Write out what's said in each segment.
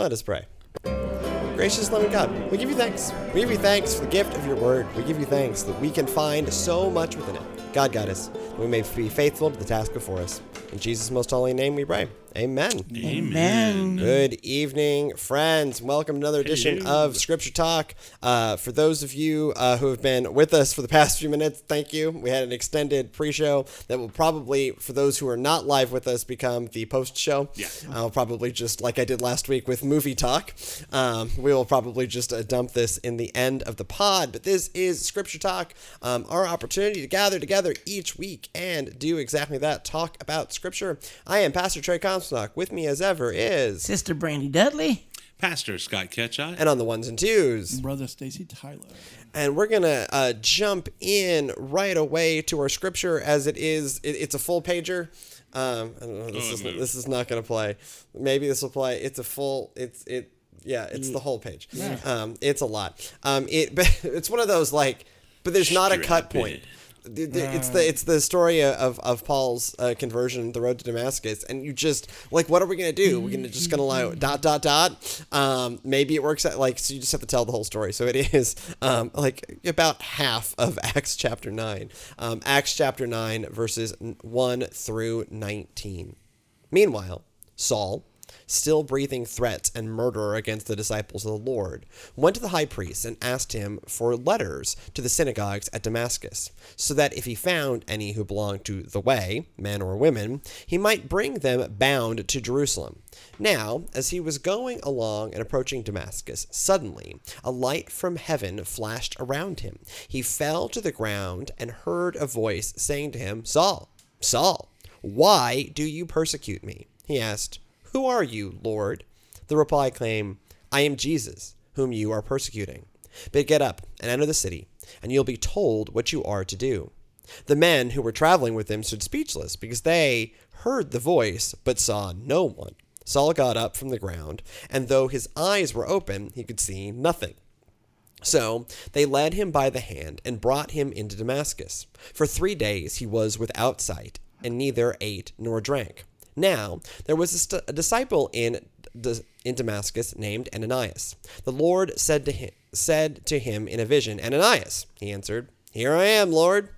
Let us pray. Gracious, loving God, we give you thanks. We give you thanks for the gift of your word. We give you thanks that we can find so much within it. God guide us, that we may be faithful to the task before us. In Jesus' most holy name we pray. Amen. Amen. Good evening, friends. Welcome to another edition of Scripture Talk. Uh, for those of you uh, who have been with us for the past few minutes, thank you. We had an extended pre-show that will probably, for those who are not live with us, become the post-show. Yeah. I'll probably just like I did last week with movie talk. Um, we will probably just uh, dump this in the end of the pod. But this is Scripture Talk, um, our opportunity to gather together each week and do exactly that. Talk about Scripture. I am Pastor Trey Comstock. With me as ever is, Sister Brandy Dudley. Pastor Scott Ketchot. and on the ones and twos. Brother Stacy Tyler. and we're gonna uh, jump in right away to our scripture as it is. It, it's a full pager. Um, I don't know. This Oh, is no. this is not gonna play. Maybe this will play. It's a full. It's it. Yeah, it's the whole page. Um, it's a lot. Um, it but it's one of those like, but there's not a cut point. it. It's the it's the story of, of Paul's uh, conversion, the road to Damascus, and you just like, what are we gonna do? We're gonna just gonna like dot dot dot. Um, maybe it works out like so. You just have to tell the whole story. So it is um, like about half of Acts chapter nine. Um, Acts chapter nine verses one through nineteen. Meanwhile, Saul, still breathing threats and murder against the disciples of the Lord, went to the high priest and asked him for letters to the synagogues at Damascus, so that if he found any who belonged to the way, men or women, he might bring them bound to Jerusalem. Now, as he was going along and approaching Damascus, suddenly a light from heaven flashed around him. He fell to the ground and heard a voice saying to him, Saul, Saul, why do you persecute me? He asked, Who are you, Lord? The reply came, I am Jesus, whom you are persecuting. But get up and enter the city, and you'll be told what you are to do. The men who were traveling with him stood speechless, because they heard the voice, but saw no one. Saul got up from the ground, and though his eyes were open, he could see nothing. So they led him by the hand and brought him into Damascus. For three days he was without sight, and neither ate nor drank. Now there was a, st- a disciple in D- in Damascus named Ananias. The Lord said to him said to him in a vision, Ananias. He answered, Here I am, Lord.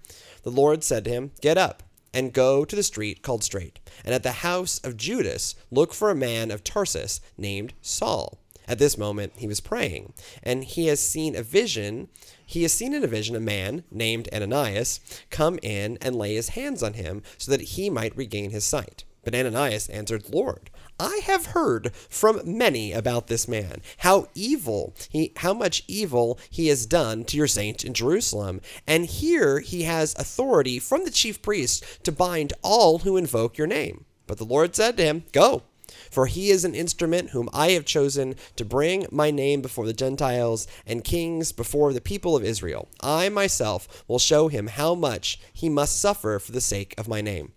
The Lord said to him, Get up and go to the street called Straight, and at the house of Judas look for a man of Tarsus named Saul. At this moment he was praying, and he has seen a vision. He has seen in a vision a man named Ananias come in and lay his hands on him so that he might regain his sight. But Ananias answered, Lord, I have heard from many about this man, how evil he how much evil he has done to your saints in Jerusalem. And here he has authority from the chief priest to bind all who invoke your name. But the Lord said to him, Go, for he is an instrument whom I have chosen to bring my name before the Gentiles and kings before the people of Israel. I myself will show him how much he must suffer for the sake of my name.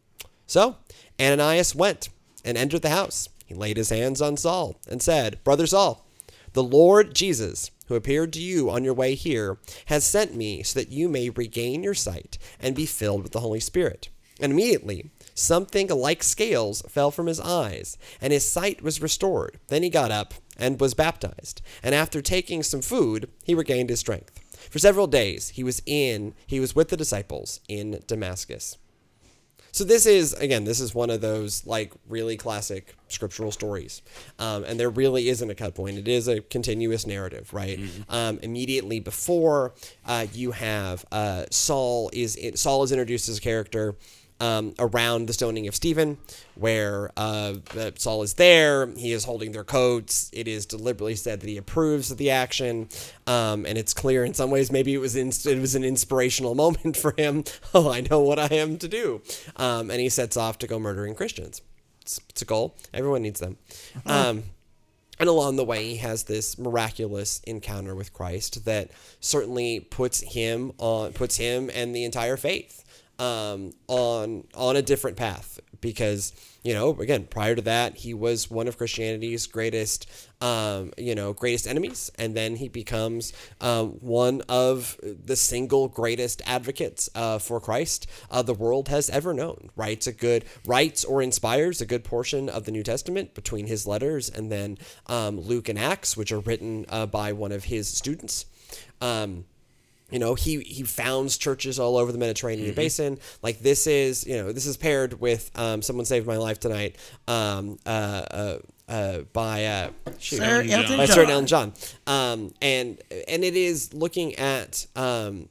So Ananias went and entered the house. He laid his hands on Saul and said, Brother Saul, the Lord Jesus, who appeared to you on your way here, has sent me so that you may regain your sight and be filled with the Holy Spirit. And immediately something like scales fell from his eyes, and his sight was restored. Then he got up and was baptized. And after taking some food, he regained his strength. For several days he was in he was with the disciples in Damascus. So this is again, this is one of those like really classic scriptural stories, um, and there really isn't a cut point. It is a continuous narrative, right? Um, immediately before uh, you have uh, Saul is Saul is introduced as a character um, around the stoning of Stephen, where uh, Saul is there. He is holding their coats. It is deliberately said that he approves of the action, um, and it's clear in some ways maybe it was in, it was an inspirational moment for him. Oh, I know what I am to do, um, and he sets off to go murdering Christians. It's, it's a goal. Everyone needs them. Um, and along the way, he has this miraculous encounter with Christ that certainly puts him on puts him and the entire faith um, on on a different path. because you know again prior to that he was one of Christianity's greatest um, you know greatest enemies, and then he becomes um, one of the single greatest advocates uh, for Christ uh, the world has ever known. Writes a good writes or inspires a good portion of the New Testament between his letters and then um, Luke and Acts, which are written uh, by one of his students. Um, you know he he founds churches all over the mediterranean Mm-hmm. basin like this is you know this is paired with um, someone saved my life tonight um, uh, uh, uh, by uh, shoot, Sir Elton Elton John. by Sir Elton John um, and and it is looking at um,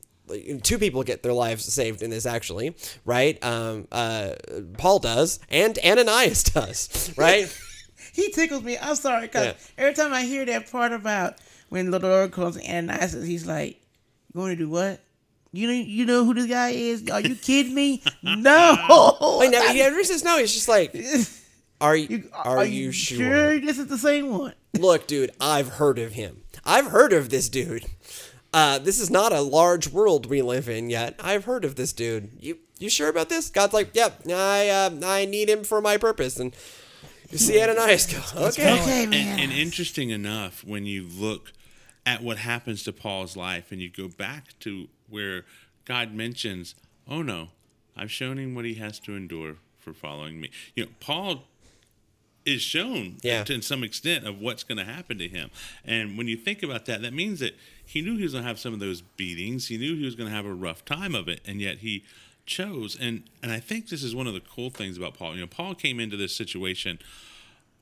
two people get their lives saved in this actually right um, uh, Paul does and Ananias does right He tickles me. I'm sorry, because Yeah. every time I hear that part about when the Lord calls Ananias, he's like, "You want to do what? You know, you know who this guy is? Are you kidding me? no. Wait, now, he never says no he's just like are you, You- are, you sure? this is the same one? Look, dude, I've heard of him. I've heard of this dude. Uh, this is not a large world we live in yet. I've heard of this dude. You you sure about this? God's like, yep, I uh, I need him for my purpose. And you see Ananias go, okay. Okay, man. And, and interesting enough, when you look at what happens to Paul's life and you go back to where God mentions, oh no, I've shown him what he has to endure for following me. You know, Paul is shown Yeah. to some extent of what's going to happen to him. And when you think about that, that means that he knew he was going to have some of those beatings. He knew he was going to have a rough time of it, and yet he chose. And and I think this is one of the cool things about Paul. You know, Paul came into this situation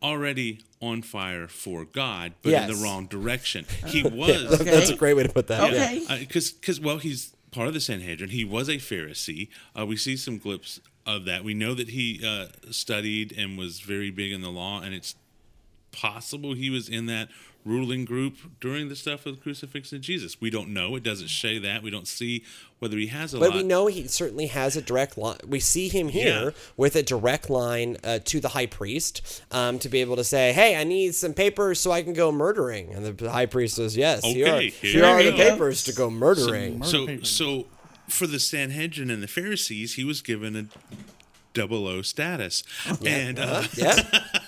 already on fire for God, but in the wrong direction. He was That's a great way to put that. Okay. Yeah. because because well he's part of the Sanhedrin. He was a Pharisee. Uh, we see some glimpse of that. We know that he uh, studied and was very big in the law, and it's possible he was in that ruling group during the stuff of the crucifix of Jesus. We don't know. It doesn't say that. We don't see whether he has a But lot. we know he certainly has a direct line. We see him here Yeah. with a direct line uh, to the high priest um, to be able to say, "Hey, I need some papers so I can go murdering." And the high priest says, "Yes, here are, Okay, here here are you the go. papers to go murdering." Murder so so for the Sanhedrin and the Pharisees, he was given a double O status, and uh, yeah,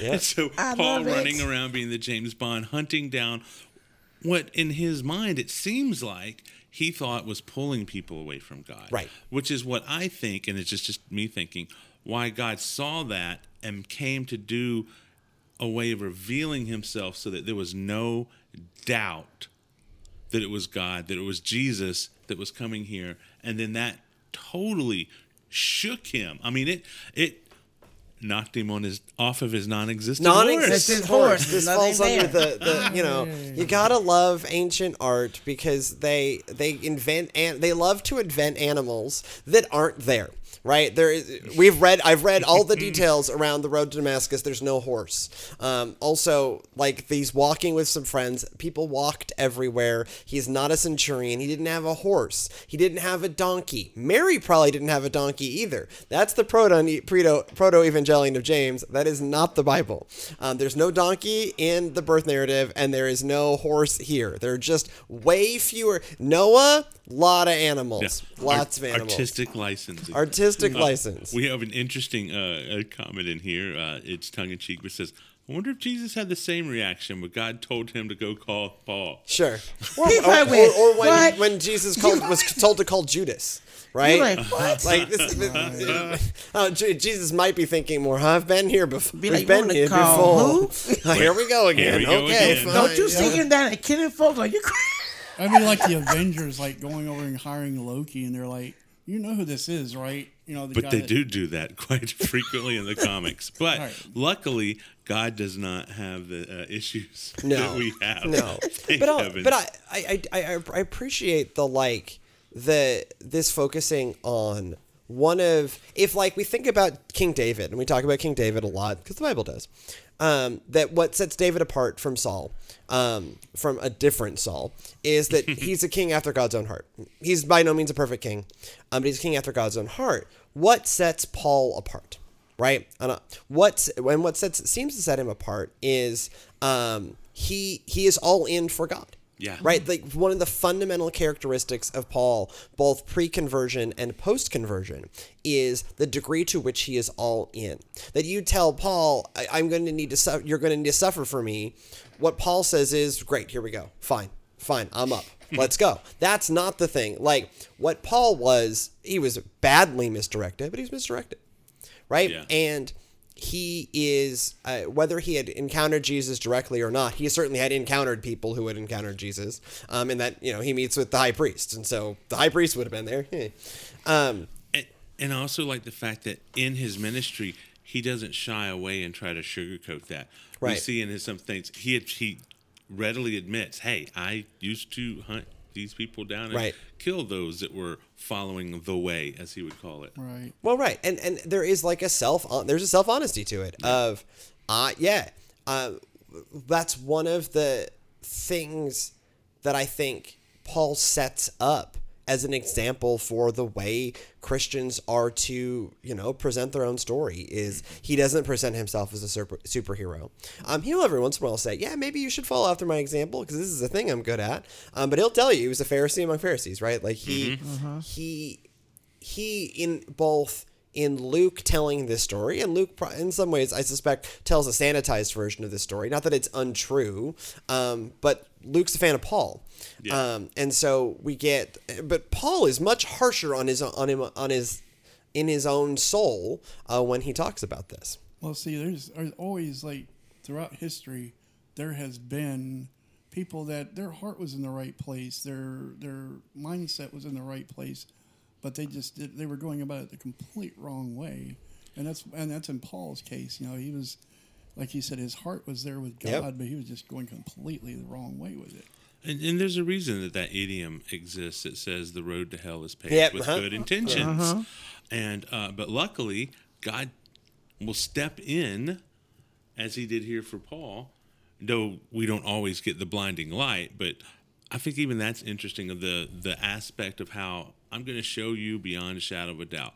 yeah. And so I Paul love it. running around being the James Bond, hunting down what in his mind it seems like he thought was pulling people away from God. Right. Which is what I think, and it's just, just me thinking, why God saw that and came to do a way of revealing himself so that there was no doubt that it was God, that it was Jesus that was coming here, and then that totally shook him. I mean, it it knocked him on his off of his non-existent horse. Non-existent horse. horse. This falls nothing under the, the you know you gotta love ancient art because they they invent and they love to invent animals that aren't there. Right there, is, we've read. I've read all the details around the road to Damascus. There's no horse. Um, also, like these walking with some friends, people walked everywhere. He's not a centurion. He didn't have a horse. He didn't have a donkey. Mary probably didn't have a donkey either. That's the proto proto evangelion of James. That is not the Bible. Um, there's no donkey in the birth narrative, and there is no horse here. There are just way fewer. Noah, lot of animals, lots Art- of animals. Artistic licensing. Artistic license. We have an interesting uh, uh, comment in here. Uh, it's tongue in cheek, but says, "I wonder if Jesus had the same reaction when God told him to go call Paul." Sure. Or, or, or, or when, when Jesus called, was told to call Judas, right? You're like, what? Like this, uh, Jesus might be thinking more. Huh? I've been here before. Be We've like, been "You wanna here call before. here we go again. we go okay, again. fine. Don't you Yeah. see him down at killing folks? Are you crazy? I mean, like the Avengers, like going over and hiring Loki, and they're like, "You know who this is, right?" You know, the But they that- do do that quite frequently in the comics. But Right. luckily, God does not have the uh, issues No, that we have. No, but I'll, but I, I I I I appreciate the like the this focusing on one of if like we think about King David and we talk about King David a lot because the Bible does. Um, that what sets David apart from Saul, um, from a different Saul, is that he's a king after God's own heart. He's by no means a perfect king, um, but he's a king after God's own heart. What sets Paul apart? right? And uh, what and what sets seems to set him apart is um, he he is all in for God. Yeah. Right? Like one of the fundamental characteristics of Paul, both pre conversion and post conversion, is the degree to which he is all in. That you tell Paul, I- I'm going to need to suffer, you're going to need to suffer for me. What Paul says is, great, here we go. Fine, fine, I'm up. Let's go. That's not the thing. Like what Paul was, he was badly misdirected, but he was misdirected. Right? Yeah. And he is uh, whether he had encountered Jesus directly or not. He certainly had encountered people who had encountered Jesus. Um, and that you know he meets with the high priest, and so the high priest would have been there. Um, And, and I also like the fact that in his ministry, he doesn't shy away and try to sugarcoat that. We see in his some things he he readily admits, "Hey, I used to hunt these people down and Right. kill those that were following the way, as he would call it." Right. well, right, and and there is like a self there's a self honesty to it of, uh, yeah, uh, that's one of the things that I think Paul sets up as an example for the way Christians are to, you know, present their own story is he doesn't present himself as a super, superhero. Um, he'll every once in a while say, yeah, maybe you should follow after my example because this is a thing I'm good at. Um, but he'll tell you he was a Pharisee among Pharisees, right? Like he, he, he in both in Luke telling this story, and Luke, in some ways, I suspect, tells a sanitized version of this story. Not that it's untrue, um, but Luke's a fan of Paul, Yeah. um, and so we get. But Paul is much harsher on his on him on his in his own soul uh, when he talks about this. Well, see, there's, there's always like throughout history, there has been people that their heart was in the right place, their their mindset was in the right place, but they just did, they were going about it the complete wrong way, and that's and that's in Paul's case. You know, he was like he said, his heart was there with God, Yep. but he was just going completely the wrong way with it. And, and there's a reason that that idiom exists that says the road to hell is paved Yep, with uh-huh. good intentions. And uh, but luckily, God will step in, as He did here for Paul. Though we don't always get the blinding light, but I think even that's interesting of the the aspect of how I'm going to show you beyond a shadow of a doubt.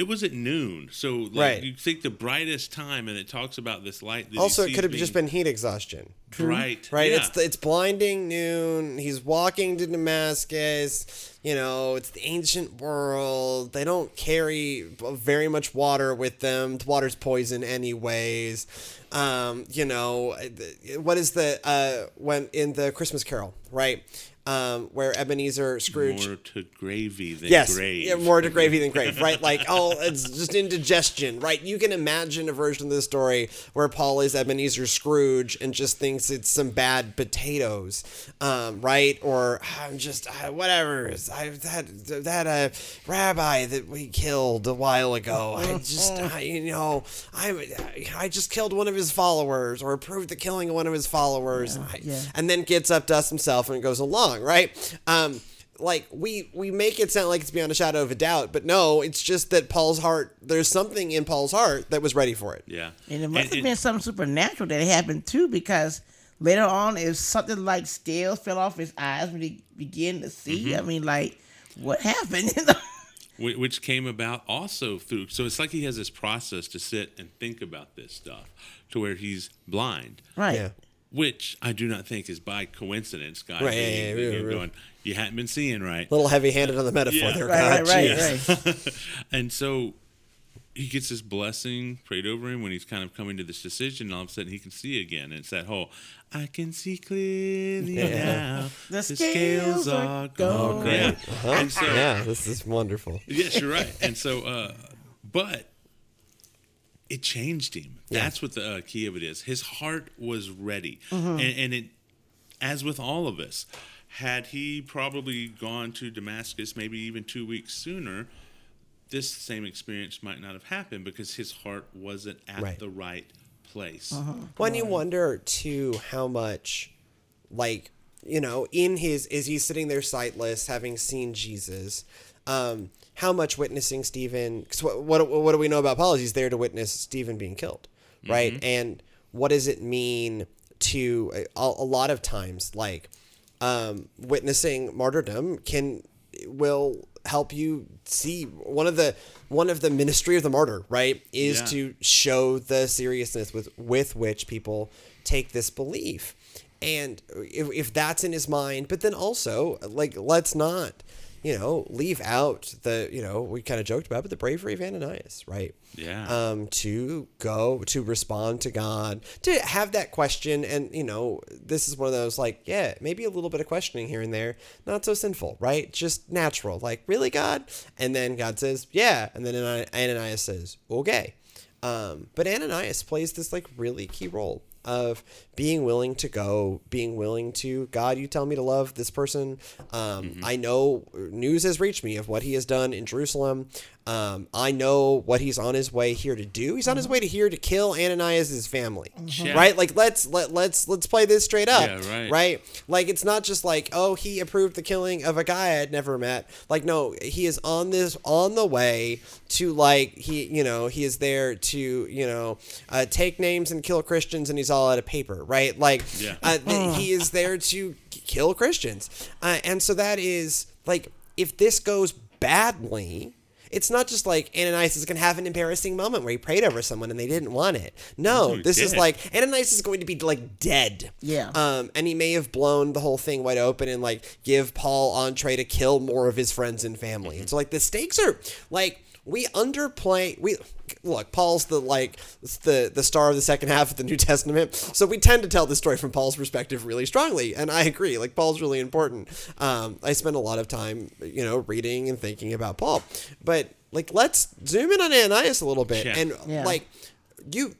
It was at noon, so like Right. you think the brightest time, and it talks about this light. That Also, it could have just been heat exhaustion. Right, Right, Yeah. it's it's blinding noon. He's walking to Damascus. You know, it's the ancient world. They don't carry very much water with them. The water's poison, anyways. Um, you know, what is the uh when in the Christmas Carol, right? Um, where Ebenezer Scrooge more to gravy than yes, grave. Yeah, more to gravy than grave, right? Like, oh, it's just indigestion, right? You can imagine a version of the story where Paul is Ebenezer Scrooge and just thinks it's some bad potatoes, um, right? Or I'm just uh, whatever. I that that uh, rabbi that we killed a while ago. I just, I, you know, I I just killed one of his followers or approved the killing of one of his followers, and, I- yeah. and then gets up, dusts himself, and goes along, right? Um, like we we make it sound like it's beyond a shadow of a doubt, but no, it's just that Paul's heart. There's something in Paul's heart that was ready for it. Yeah. And it must And- have been something supernatural that happened too, because later on, if something like scales fell off his eyes when he began to see, Mm-hmm. I mean, like, what happened? You know? Wh- which came about also through so it's like he has this process to sit and think about this stuff to where he's blind right. Yeah. Which i do not think is by coincidence guys Right, yeah, being- yeah, really, really. going you hadn't been seeing right A little heavy-handed on the metaphor Yeah. there, Right, God. right, right, jeez. right. and so he gets this blessing prayed over him when he's kind of coming to this decision and all of a sudden he can see again and it's that whole i can see clearly now The scales are gone. yeah. Huh? and so yeah, this is wonderful. Yes, you're right. And so, uh, but it changed him. Yeah. That's what the uh, key of it is. His heart was ready, Mm-hmm. and, and it, as with all of us, had he probably gone to Damascus maybe even two weeks sooner, this same experience might not have happened because his heart wasn't at Right. the right place. When you wonder too how much, like you know, in his is he sitting there sightless, having seen Jesus, um, how much witnessing Stephen? Cause what, what what do we know about Paul? Is He's there to witness Stephen being killed, right? And what does it mean to a, a lot of times like um, witnessing martyrdom can will help you see one of the one of the ministry of the martyr right is Yeah. to show the seriousness with with which people take this belief and if, if that's in his mind, but then also like let's not you know leave out the you know we kind of joked about, but the bravery of Ananias, right? Yeah. Um, to go to respond to God, to have that question, and you know this is one of those like yeah maybe a little bit of questioning here and there, not so sinful, right? Just natural, like really God, and then God says yeah, and then Ananias says okay. Um, but Ananias plays this like really key role of being willing to go, being willing to God, you tell me to love this person. Um, I know news has reached me of what he has done in Jerusalem. Um, I know what he's on his way here to do. He's on his way to here to kill Ananias' family, Yeah. right? Like let's let let's let's play this straight up, Yeah, right. right? Like it's not just like oh he approved the killing of a guy I had never met. Like no, he is on this on the way to like he you know he is there to you know uh, take names and kill Christians and he's all out of paper, right? Like Yeah. uh, th- he is there to k- kill Christians, uh, and so that is like if this goes badly. It's not just like Ananias is going to have an embarrassing moment where he prayed over someone and they didn't want it. No, Dude, this is like Ananias is going to be like dead. Yeah. Um, and he may have blown the whole thing wide open and like give Paul entree to kill more of his friends and family. And so like the stakes are like we underplay we look Paul's the like the the star of the second half of the New Testament. So we tend to tell the story from Paul's perspective really strongly, and I agree. Like Paul's really important. Um, I spend a lot of time you know reading and thinking about Paul, but like let's zoom in on Ananias a little bit Yeah. and Yeah. like you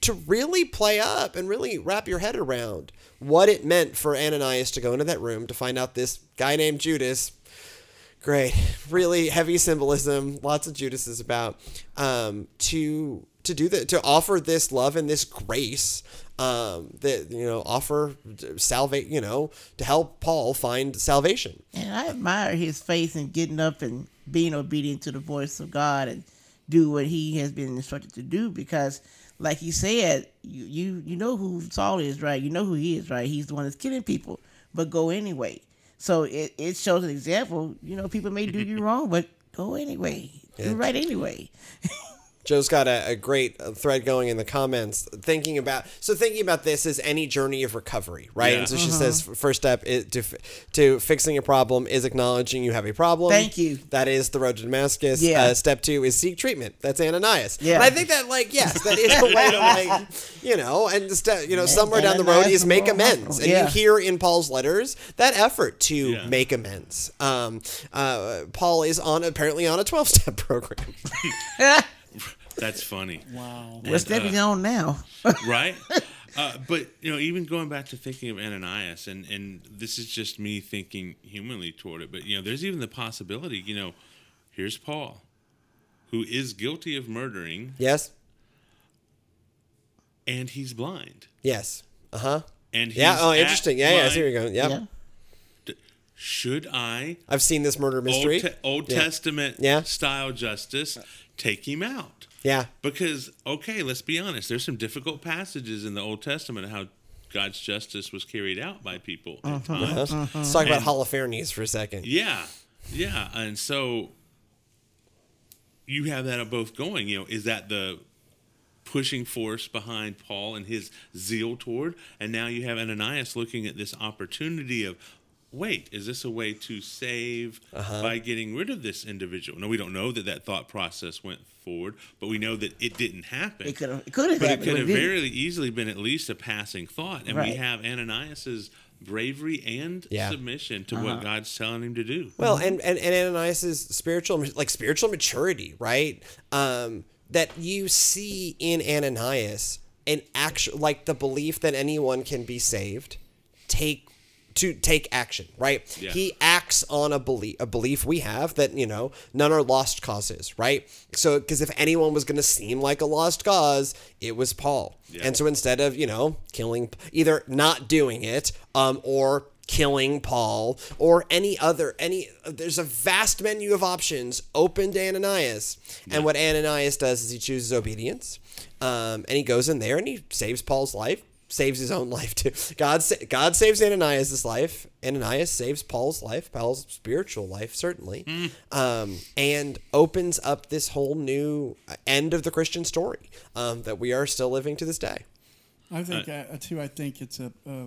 to really play up and really wrap your head around what it meant for Ananias to go into that room to find out this guy named Judas. Great, really heavy symbolism, lots of Judases about um, to to do that to offer this love and this grace um, that you know offer salvate you know to help Paul find salvation. And I admire his faith in getting up and being obedient to the voice of God and do what he has been instructed to do because like he said, you you, you know who Saul is, right? You know who he is, right? He's the one that's killing people, but go anyway. So it, it shows an example. You know, people may do you wrong, but go anyway. Do right anyway. Joe's got a, a great uh, thread going in the comments thinking about so thinking about this as any journey of recovery right Yeah. and so she says first step is to, to fixing a problem is acknowledging you have a problem Thank you. that is the road to damascus Yeah. uh, step two is seek treatment that's ananias Yeah. and i think that like yes that is a way to like you know and step you know somewhere down the road is make will- amends and Yeah. you hear in paul's letters that effort to Yeah. make amends um, uh, paul is on apparently on a 12-step program That's funny. Wow. We're stepping on now. right? Uh, but you know, even going back to thinking of Ananias, and and this is just me thinking humanly toward it, but you know, there's even the possibility. You know, here's Paul, who is guilty of murdering, yes and he's blind, yes uh-huh and he's Yeah. Oh, interesting. Yeah. Yeah. I see where you're going. Yep. Yeah. Should I I've seen this murder mystery. Old, Te- Old Yeah. Testament Yeah. style justice take him out? Yeah. Because okay, let's be honest. There's some difficult passages in the Old Testament of how God's justice was carried out by people at uh-huh, times. Uh-huh. Let's talk about Holofernes for a second. Yeah, yeah, and so you have that of both going. You know, is that the pushing force behind Paul and his zeal toward, and now you have Ananias looking at this opportunity of. Wait, is this a way to save Uh-huh. by getting rid of this individual? No, we don't know that that thought process went forward, but we know that it didn't happen. It could have it could have But it could have very easily been at least a passing thought. And we have Ananias's bravery and Yeah. submission to Uh-huh. what God's telling him to do. Well, and and and Ananias's spiritual like spiritual maturity, right? Um, that you see in Ananias an actual like the belief that anyone can be saved, take to take action, right? Yeah. He acts on a belief a belief we have that, you know, none are lost causes, right? So because if anyone was going to seem like a lost cause, it was Paul. Yeah. And so instead of, you know, killing either not doing it um or killing Paul or any other any there's a vast menu of options open to Ananias. And what Ananias does is he chooses obedience. Um, and he goes in there and he saves Paul's life, saves his own life too. God sa- God saves Ananias' life. Ananias saves Paul's life, Paul's spiritual life certainly. Um, and opens up this whole new end of the Christian story um, that we are still living to this day. I think uh, too. I think it's a, a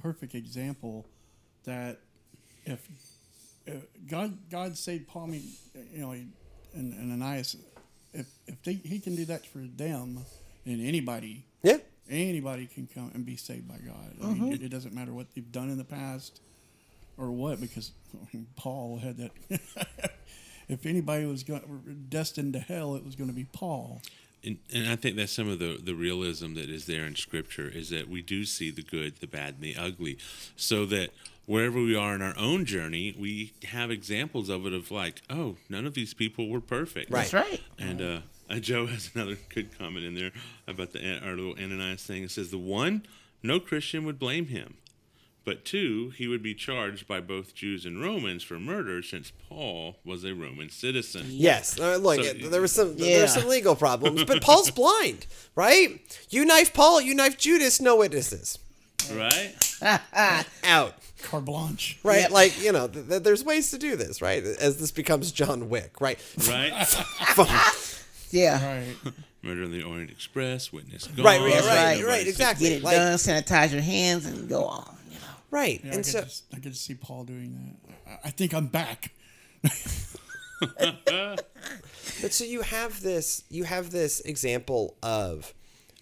perfect example that if, if God God saved Paul, I mean, you know, and, and Ananias, if if they, he can do that for them, then anybody Yeah. Anybody can come and be saved by God. I mean, it, it doesn't matter what they've done in the past or what, because I mean, Paul had that. if anybody was going, destined to hell, it was going to be Paul. And, and I think that's some of the, the realism that is there in Scripture is that we do see the good, the bad, and the ugly. So that wherever we are in our own journey, we have examples of it of like, oh, none of these people were perfect. Right. That's right. And uh, uh, Joe has another good comment in there about the our little Ananias thing. It says the one, no Christian would blame him, but two, he would be charged by both Jews and Romans for murder, since Paul was a Roman citizen. Yes. Uh, look, So- there was some Yeah. there's some legal problems, but Paul's blind, right? You knife Paul, you knife Judas, no witnesses. Right? Out. Carte blanche. Right? Yep. Like, you know, th- th- there's ways to do this, right? As this becomes John Wick, right? Right? Yeah. Right. Murder on the Orient Express, witness gone. Right, right, right, right. right, exactly. Get it Like, done, sanitize your hands, and go on. You know. right. Yeah, and could, so, just, I could see Paul doing that. I, I think I'm back. But so you have this you have this example of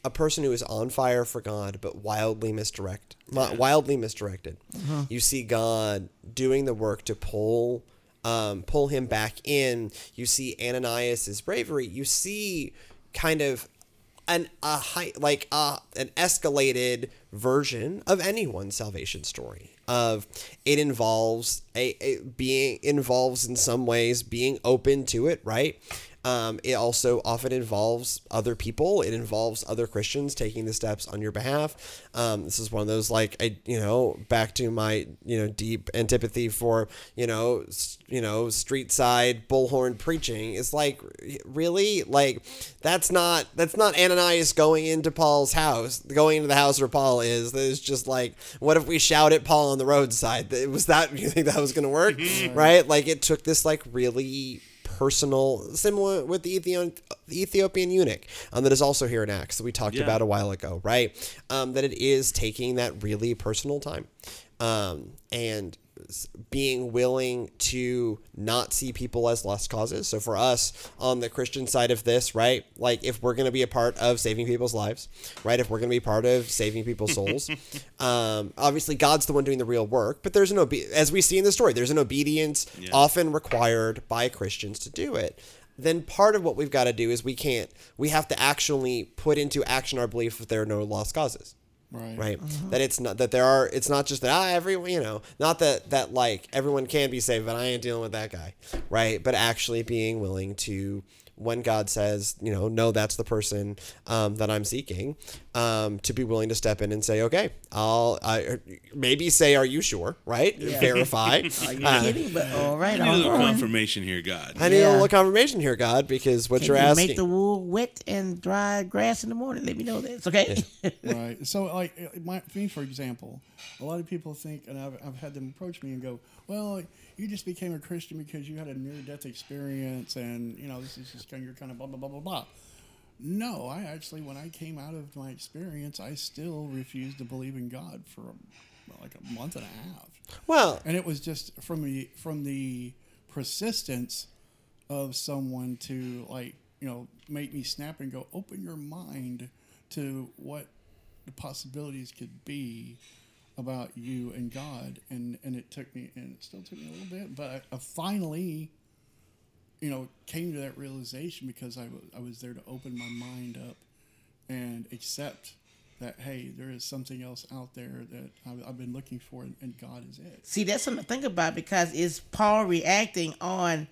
a person who is on fire for God but wildly misdirect wildly misdirected. Mm-hmm. You see God doing the work to pull um, pull him back in. You see Ananias's bravery. You see kind of an a high, like uh, an escalated version of anyone's salvation story. Of it involves a, a being involves in some ways being open to it, right? Um, it also often involves other people. It involves other Christians taking the steps on your behalf. Um, this is one of those like I, you know, back to my you know deep antipathy for you know you know street side bullhorn preaching. It's like really like that's not that's not Ananias going into Paul's house, going into the house where Paul is. It's just like what if we shout at Paul on the roadside? Was that you think that was going to work, right? Like it took this like really personal, similar with the Ethiopian, the Ethiopian eunuch, um, that is also here in Acts that we talked Yeah. about a while ago, right? Um, that it is taking that really personal time, um, and being willing to not see people as lost causes. So for us on the Christian side of this, right? Like if we're going to be a part of saving people's lives, right? If we're going to be part of saving people's souls, um, obviously God's the one doing the real work, but there's an obe- as we see in the story, there's an obedience Yeah. often required by Christians to do it. Then part of what we've got to do is we can't we have to actually put into action our belief that there are no lost causes Right. right? That it's not that there are it's not just that ah everyone you know not that that like everyone can be saved but i ain't dealing with that guy. Right? But actually being willing to when god says you know no that's the person um, that i'm seeking um, to be willing to step in and say okay i'll I, maybe say are you sure right verify Are you Uh, kidding? But all right, I need a little right. confirmation here, God. i need a little confirmation here god because what Can you're you asking make the wool wet and dry grass in the morning? Let me know this, It's okay. right. So, like, my, me, for example, a lot of people think, and I've, I've had them approach me and go, well, you just became a Christian because you had a near death experience, and, you know, this is just kind of, you're kind of blah, blah, blah, blah, blah. No, I actually, when I came out of my experience, I still refused to believe in God for well, like a month and a half. well And it was just from the from the persistence of someone to like you know make me snap and go open your mind to what the possibilities could be about you and God and and it took me and it still took me a little bit but I, finally you know came to that realization because I was I was there to open my mind up and accept that hey there is something else out there that I've, I've been looking for and, and God is it See, that's something to think about because is Paul reacting on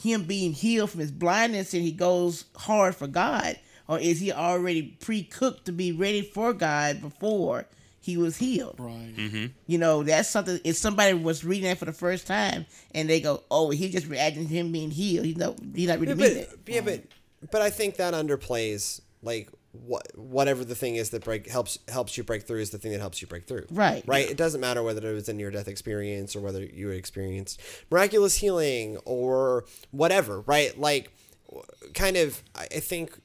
him being healed from his blindness and he goes hard for God? Or is he already pre cooked to be ready for God before he was healed? right mm-hmm. You know, that's something. If somebody was reading that for the first time and they go, "Oh, he's just reacting to him being healed," he's not, he's not really Yeah, meaning but, it. yeah, but but I think that underplays like what whatever the thing is that break helps helps you break through is the thing that helps you break through. Right. Right. It doesn't matter whether it was a near death experience or whether you experienced miraculous healing or whatever. Right. Like, kind of. I I think.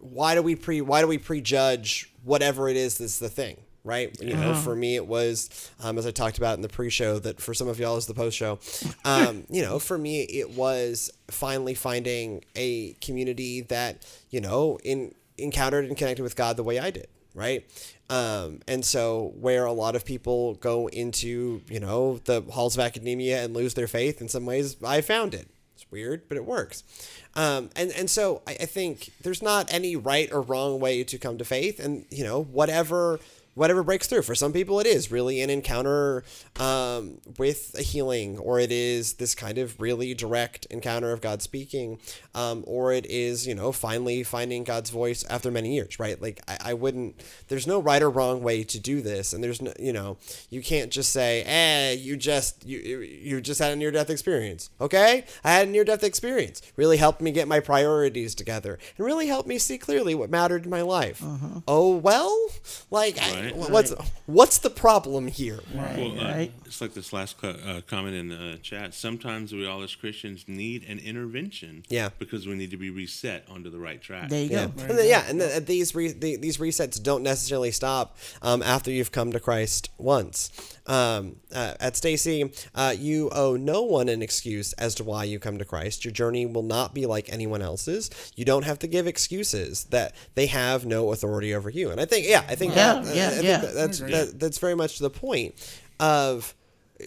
Why do we pre Why do we prejudge whatever it is that's the thing? right? You know, for me, it was, um, as I talked about in the pre-show, that for some of y'all is the post-show. Um, you know, for me, it was finally finding a community that you know in encountered and connected with God the way I did, right? Um, and so where a lot of people go into, you know, the halls of academia and lose their faith, in some ways, I found it. It's weird, but it works. Um, and, and so I, I think there's not any right or wrong way to come to faith. And, you know, whatever whatever breaks through. For some people, it is really an encounter um, with a healing, or it is this kind of really direct encounter of God speaking, um, or it is, you know, finally finding God's voice after many years, right? Like, I, I wouldn't, there's no right or wrong way to do this. And there's no, you know, you can't just say, eh, you just, you, you just had a near death experience. Okay? I had a near death experience. Really helped me get my priorities together and really helped me see clearly what mattered in my life. Oh, well, like, I, Right. what's, what's the problem here? Well, uh, right. it's like this last co- uh, comment in the chat. Sometimes we all as Christians need an intervention. Yeah. Because we need to be reset onto the right track. There you Yeah, go. and then, yeah, and the, these re, the, these resets don't necessarily stop um, after you've come to Christ once. Um, uh, at Stacy, uh, you owe no one an excuse as to why you come to Christ. Your journey will not be like anyone else's. You don't have to give excuses that they have no authority over you. And I think, yeah, I think Yeah, that, yeah, I think yeah. that- that's that, that's very much the point of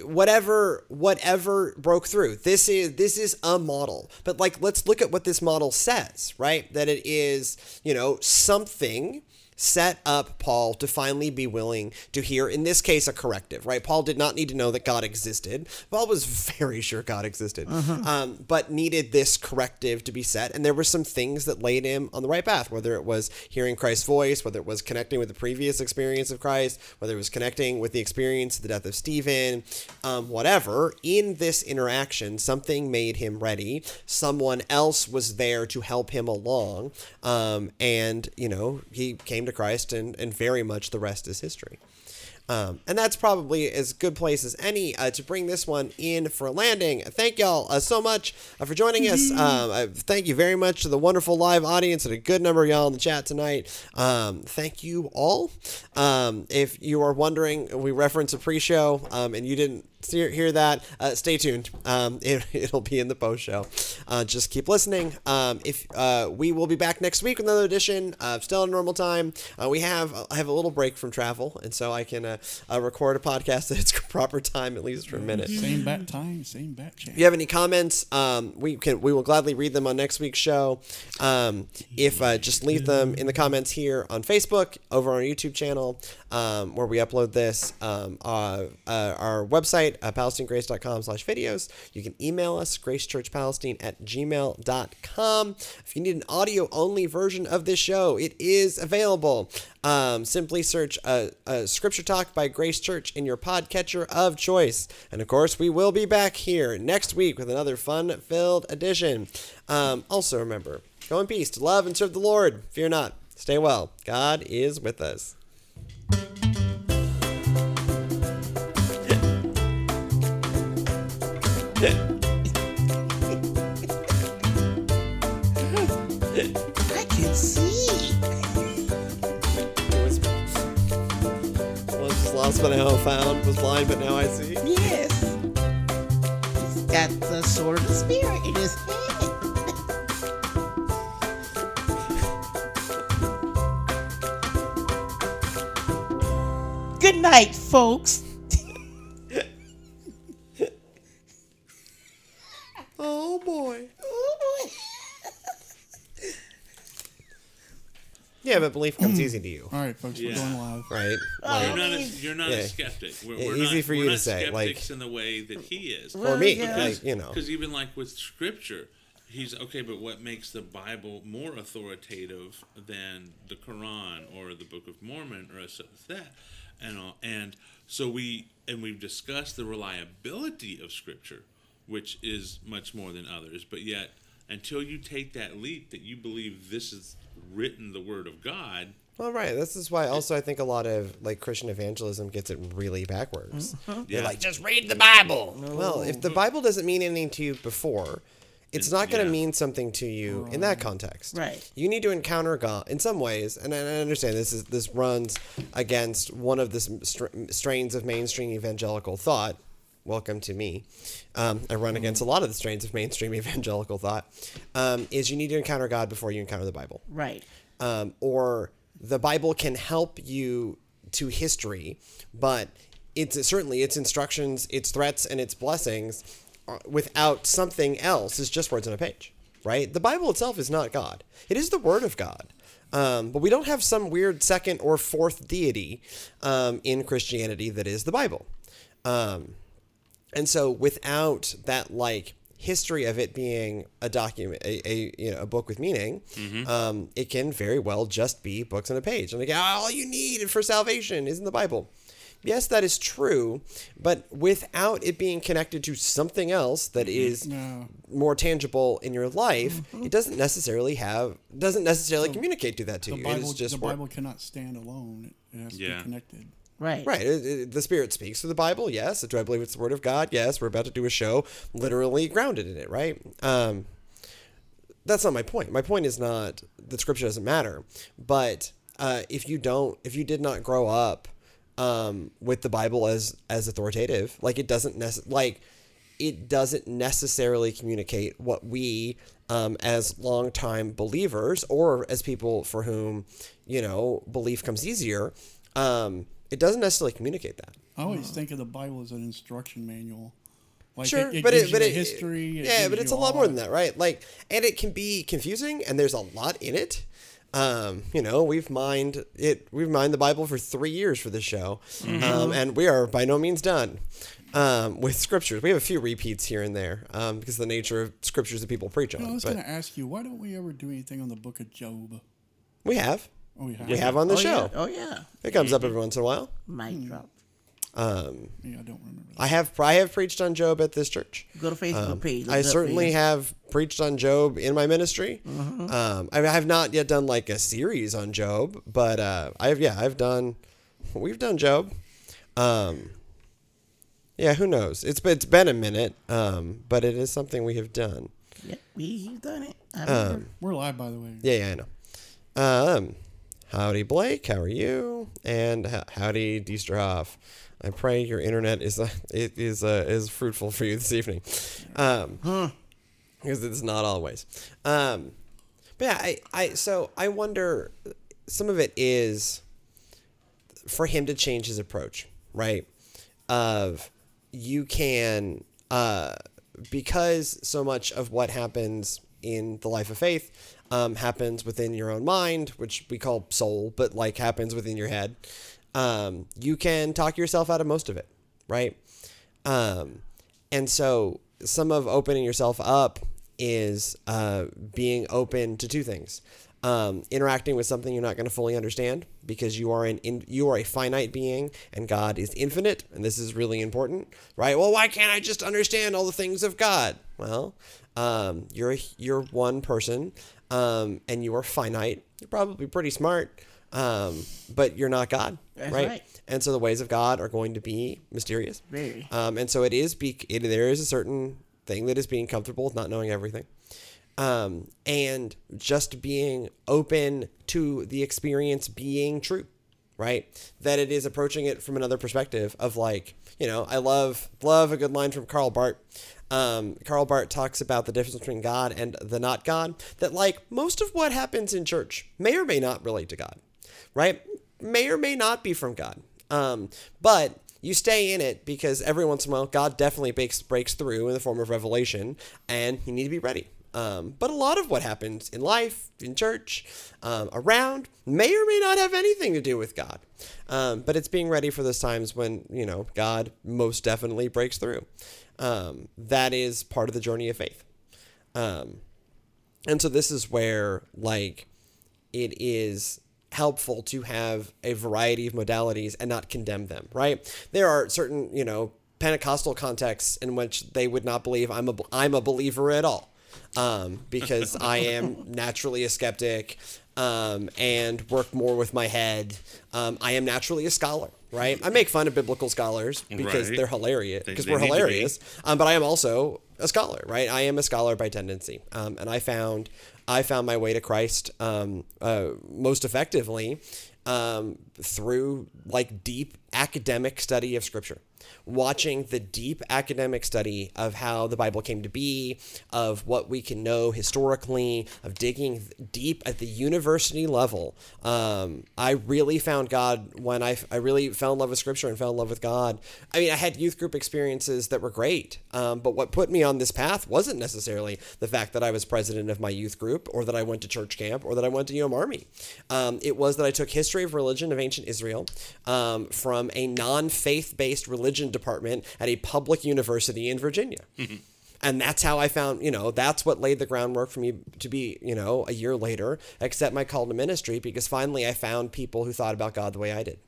whatever whatever broke through this is this is a model but like let's look at what this model says right that it is you know something set up Paul to finally be willing to hear, in this case, a corrective, right? Paul did not need to know that God existed. Paul was very sure God existed, um, but needed this corrective to be set. And there were some things that laid him on the right path, whether it was hearing Christ's voice, whether it was connecting with the previous experience of Christ, whether it was connecting with the experience of the death of Stephen, um, whatever. In this interaction, something made him ready. Someone else was there to help him along. Um, and, you know, he came to Christ, and, and very much the rest is history. Um, and that's probably as good place as any uh, to bring this one in for a landing. Thank y'all uh, so much uh, for joining us. Um, uh, thank you very much to the wonderful live audience and a good number of y'all in the chat tonight. Um, thank you all. Um, if you are wondering, we reference a pre-show um, and you didn't hear, hear that, uh, stay tuned. Um, it, it'll be in the post show. Uh, just keep listening. Um, if uh, we will be back next week with another edition, still at normal time. Uh, we have I have a little break from travel, and so I can uh, uh, record a podcast at its proper time, at least for a minute. Same bat time, same bat channel. If you have any comments, um, we can we will gladly read them on next week's show. Um, if uh, just leave them in the comments here on Facebook, over on our YouTube channel, um, where we upload this. Um, uh, uh, our website, uh, palestinegrace.com slash videos. You can email us, gracechurchpalestine at gmail.com. If you need an audio only version of this show, it is available. Um, simply search uh, Scripture Talk by Grace Church in your podcatcher of choice. And of course, we will be back here next week with another fun filled edition. Um, also, remember go in peace to love and serve the Lord. Fear not. Stay well. God is with us. I can see. It was, was just lost but now I found, was blind but now I see. Yes. He's got the sword of spirit in his hand. Good night, folks. Yeah, but belief comes easy to you, All right, folks, we're Yeah. going live. right? Oh, you're not a, you're not Yeah. a skeptic. We're, Yeah, we're easy not, for you we're to not say, like- skeptics in the way that he is. or me, yeah. like you know. Because even like with scripture, he's okay, but what makes the Bible more authoritative than the Quran or the Book of Mormon or such as that? And all, and so we and we've discussed the reliability of scripture, which is much more than others. But yet, until you take that leap that you believe this is written the Word of God, Well, right. This is why also I think a lot of like Christian evangelism gets it really backwards. Mm-hmm. They're Yeah. like, just read the Bible. Well, if the Bible doesn't mean anything to you before, it's not going to yeah. mean something to you in that oh. context. Right. You need to encounter God in some ways, and I I understand this is this runs against one of the str- strains of mainstream evangelical thought. Welcome to me. Um, I run against a lot of the strains of mainstream evangelical thought. Um, is you need to encounter God before you encounter the Bible Right. um, or the Bible can help you to history, but it's certainly its instructions, its threats, and its blessings uh, without something else is just words on a page, right? The Bible itself is not God; it is the Word of God. Um, but we don't have some weird second or fourth deity um, in Christianity that is the Bible. Um, and so without that like history of it being a document a, a you know a book with meaning mm-hmm. um, it can very well just be books on a page and again all you need for salvation is in the bible yes that is true but without it being connected to something else that mm-hmm. is No. more tangible in your life mm-hmm. it doesn't necessarily have doesn't necessarily communicate to that to The you it Bible, is just the what- Bible cannot stand alone. It has to Yeah. be connected. Right. Right. It, it- the Spirit speaks through the Bible. Yes. Do I believe it's the Word of God? Yes. We're about to do a show literally grounded in it, right? Um, that's not my point. My point is not that Scripture doesn't matter, but uh, if you don't, if you did not grow up um, with the Bible as as authoritative, like it doesn't nece- like it doesn't necessarily communicate what we um, as longtime believers or as people for whom you know belief comes easier um, it doesn't necessarily communicate that I always think of the Bible as an instruction manual. Like sure it, it but gives it but the it history. it yeah but it's a lot more than that right like and it can be confusing and there's a lot in it um, you know, we've mined it. We've mined the Bible for three years for this show, um, and we are by no means done um, with scriptures. We have a few repeats here and there um, because of the nature of scriptures that people preach on. You know, I was but going to ask you, why don't we ever do anything on the Book of Job? we have, Oh, we have. we have on the oh, show. Yeah. Oh yeah. It comes up every once in a while. Mic drop. Um, Yeah, I don't remember. That. I have I have preached on Job at this church. Go to Facebook page. look I certainly there. have preached on Job in my ministry. Um, I, I have not yet done like a series on Job, but uh, I have. Yeah, I've done. We've done Job. Um, yeah, who knows? It's it's been a minute, um, but it is something we have done. Yeah, we've done it. Um, we're live, by the way. Yeah, yeah, I know. Um, howdy, Blake. How are you? And h- howdy, Diesterhoff. I pray your internet is uh, it is uh, is fruitful for you this evening. Um, because it's not always. Um, but yeah, I, I so I wonder. Some of it is for him to change his approach, right? Of you can uh, because so much of what happens in the life of faith um, happens within your own mind, which we call soul, but like happens within your head. Um, you can talk yourself out of most of it, right? Um, and so some of opening yourself up is uh, being open to two things. Um, interacting with something you're not going to fully understand because you are an in, you are a finite being and God is infinite and this is really important, right? Well, why can't I just understand all the things of God? Well, um, you're you're one person um, and you are finite. You're probably pretty smart, um, but you're not God, right? right. And so the ways of God are going to be mysterious. Very. Um, and so it is. Be- it, there is a certain thing that is being comfortable with not knowing everything, um, and just being open to the experience being true, right? That it is approaching it from another perspective of like, you know, I love love a good line from Karl Barth. Um, Karl Barth talks about the difference between God and the not God. That like most of what happens in church may or may not relate to God, right? May or may not be from God. Um, but you stay in it because every once in a while God definitely breaks breaks through in the form of revelation, and you need to be ready. Um, but a lot of what happens in life, in church, um, around, may or may not have anything to do with God. Um, but it's being ready for those times when you know God most definitely breaks through. Um, that is part of the journey of faith. Um, and so this is where like it is helpful to have a variety of modalities and not condemn them, right? There are certain, you know, Pentecostal contexts in which they would not believe I'm a I'm a believer at all. Um, because I am naturally a skeptic um, and work more with my head Um, I am naturally a scholar, right? I make fun of biblical scholars because Right. they're hilarious, because we're to be. hilarious. Um, but I am also a scholar, right? I am a scholar by tendency, um, and I found I found my way to Christ um, uh, most effectively um, through like deep academic study of Scripture, watching the deep academic study of how the Bible came to be, of what we can know historically, of digging deep at the university level. Um, I really found God when I, I really fell in love with Scripture and fell in love with God. I mean, I had youth group experiences that were great, um, but what put me on this path wasn't necessarily the fact that I was president of my youth group or that I went to church camp or that I went to UM Army. Um, it was that I took history of religion of ancient Israel um, from a non faith based religion department at a public university in Virginia. Mm-hmm. And that's how I found, you know, that's what laid the groundwork for me to be, you know, a year later, accept my call to ministry because finally I found people who thought about God the way I did.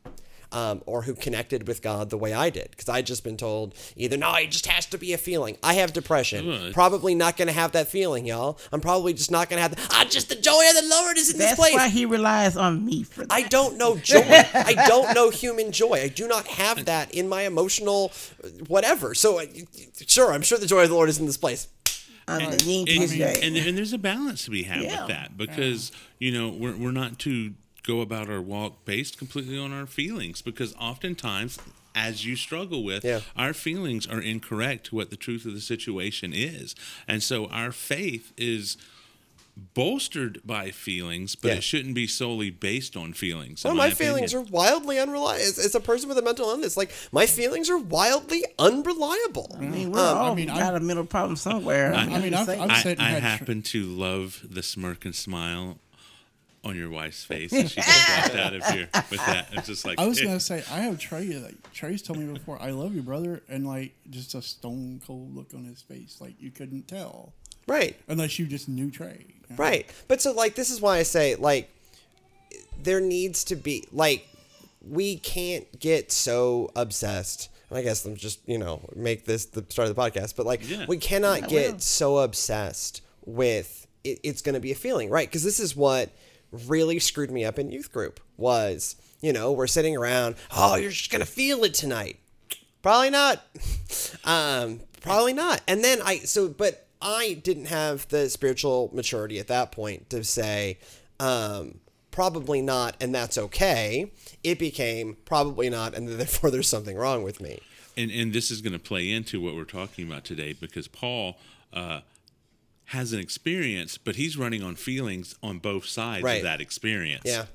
Um, or who connected with God the way I did. Because I'd just been told either, no, it just has to be a feeling. I have depression. Ugh. Probably not going to have that feeling, y'all. I'm probably just not going to have that. Ah, just the joy of the Lord is in That's this place. That's why he relies on me for that. I don't know joy. I don't know human joy. I do not have that in my emotional uh, whatever. So, uh, sure, I'm sure the joy of the Lord is in this place. and, and, and, and there's a balance to be had Yeah. with that because you know we're, we're not to go about our walk based completely on our feelings because oftentimes as you struggle with Yeah. our feelings are incorrect to what the truth of the situation is and so our faith is bolstered by feelings but Yeah. it shouldn't be solely based on feelings Well, in my, feelings opinion. are wildly unreliable. As, as a person with a mental illness, like my feelings are wildly unreliable. I mean, we're Um, all I mean, got a mental problem somewhere. I- I mean, I've- I've I, said I had tr- happen to love the smirk and smile on your wife's face as she just walked out of here with that. It's just like I was eh. gonna say I have Trey. Like Trey's told me before, I love you, brother, and like just a stone cold look on his face, like you couldn't tell Right. unless you just knew Trey. you know? Right. But so like this is why I say like there needs to be like we can't get so obsessed. And I guess I'm just, you know, make this the start of the podcast, but like Yeah. we cannot Yeah, get well. so obsessed with it, it's going to be a feeling, right? Because this is what really screwed me up in youth group was, you know, we're sitting around, oh, you're just going to feel it tonight. Probably not. um, probably not. And then I so but I didn't have the spiritual maturity at that point to say, um, probably not, and that's okay. It became probably not, and therefore there's something wrong with me. and and this is going to play into what we're talking about today because Paul uh, has an experience, but he's running on feelings on both sides Right. of that experience. Yeah.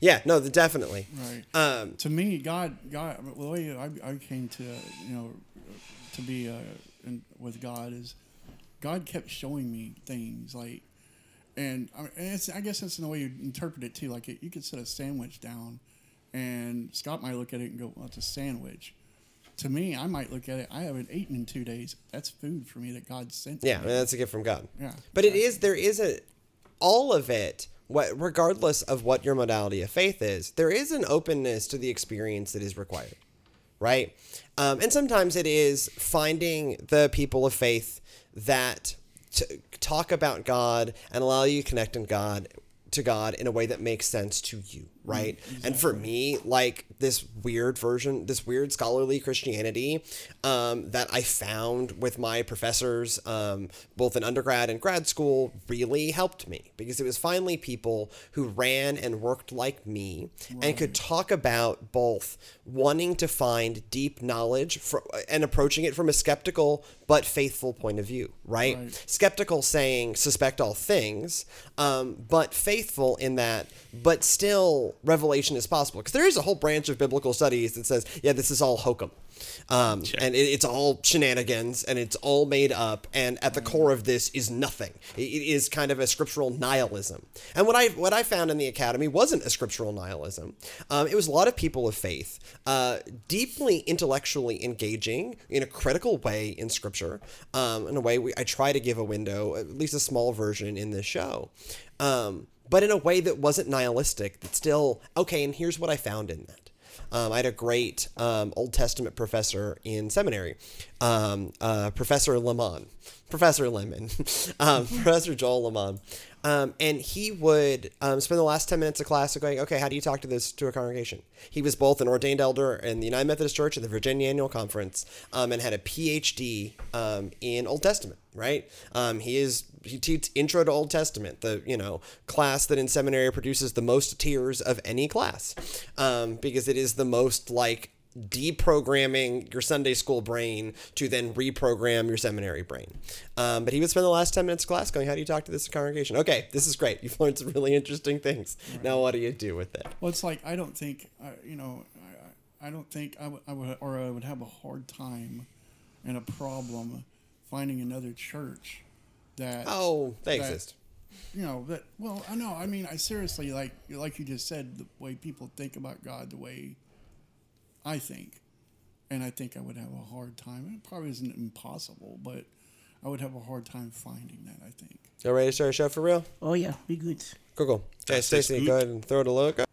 Yeah, no, the, definitely. Right. Um, to me, God, God, the way I, I came to, you know, to be uh, in, with God is, God kept showing me things like, and, I, and it's, I guess that's in the way you interpret it too. Like you could set a sandwich down, and Scott might look at it and go, "Well, it's a sandwich." To me, I might look at it. I haven't eaten in two days. That's food for me that God sent. Yeah, me. that's a gift from God. Yeah, But it is there is a all of it, what regardless of what your modality of faith is, there is an openness to the experience that is required. Right? Um, and sometimes it is finding the people of faith that t- talk about God and allow you to connect in God to God in a way that makes sense to you, right? And for me, like this weird version, this weird scholarly Christianity um, that I found with my professors, um, both in undergrad and grad school, really helped me because it was finally people who ran and worked like me and could talk about both wanting to find deep knowledge fr- and approaching it from a skeptical but faithful point of view, right? Right. skeptical saying suspect all things, um, but faithful in that, but still revelation is possible. Because there is a whole branch of biblical studies that says, yeah, this is all hokum. Um, and it, it's all shenanigans and it's all made up and at the core of this is nothing. It, it is kind of a scriptural nihilism. And what i what i found in the academy wasn't a scriptural nihilism. Um, it was a lot of people of faith uh, deeply intellectually engaging in a critical way in scripture um, in a way we, i try to give a window at least a small version in this show. Um, but in a way that wasn't nihilistic that still okay and here's what i found in that um, I had a great um, Old Testament professor in seminary, um, uh, Professor LeMon, Professor LeMon, um, Professor Joel LeMon. Um, and he would um, spend the last 10 minutes of class going, okay, how do you talk to this to a congregation? He was both an ordained elder in the United Methodist Church at the Virginia Annual Conference um, and had a PhD um, in Old Testament, right? Um, he is he teaches intro to Old Testament, the you know class that in seminary produces the most tears of any class, um, because it is the most like deprogramming your Sunday school brain to then reprogram your seminary brain. Um, but he would spend the last 10 minutes of class going, How do you talk to this congregation? Okay, this is great. You've learned some really interesting things. Now, what do you do with it? Well, it's like I don't think uh, you know. I, I don't think I would, I would, or I would have a hard time and a problem finding another church that. Oh, they that, exist. You know that. Well, I know. I mean, I seriously like, like you just said, the way people think about God, the way I think, and I think I would have a hard time. It probably isn't impossible, but I would have a hard time finding that. I think. Y'all ready to start a show for real? Oh yeah, be good. Cool, cool. Okay, That's it, Stacy, go ahead and throw it a logo.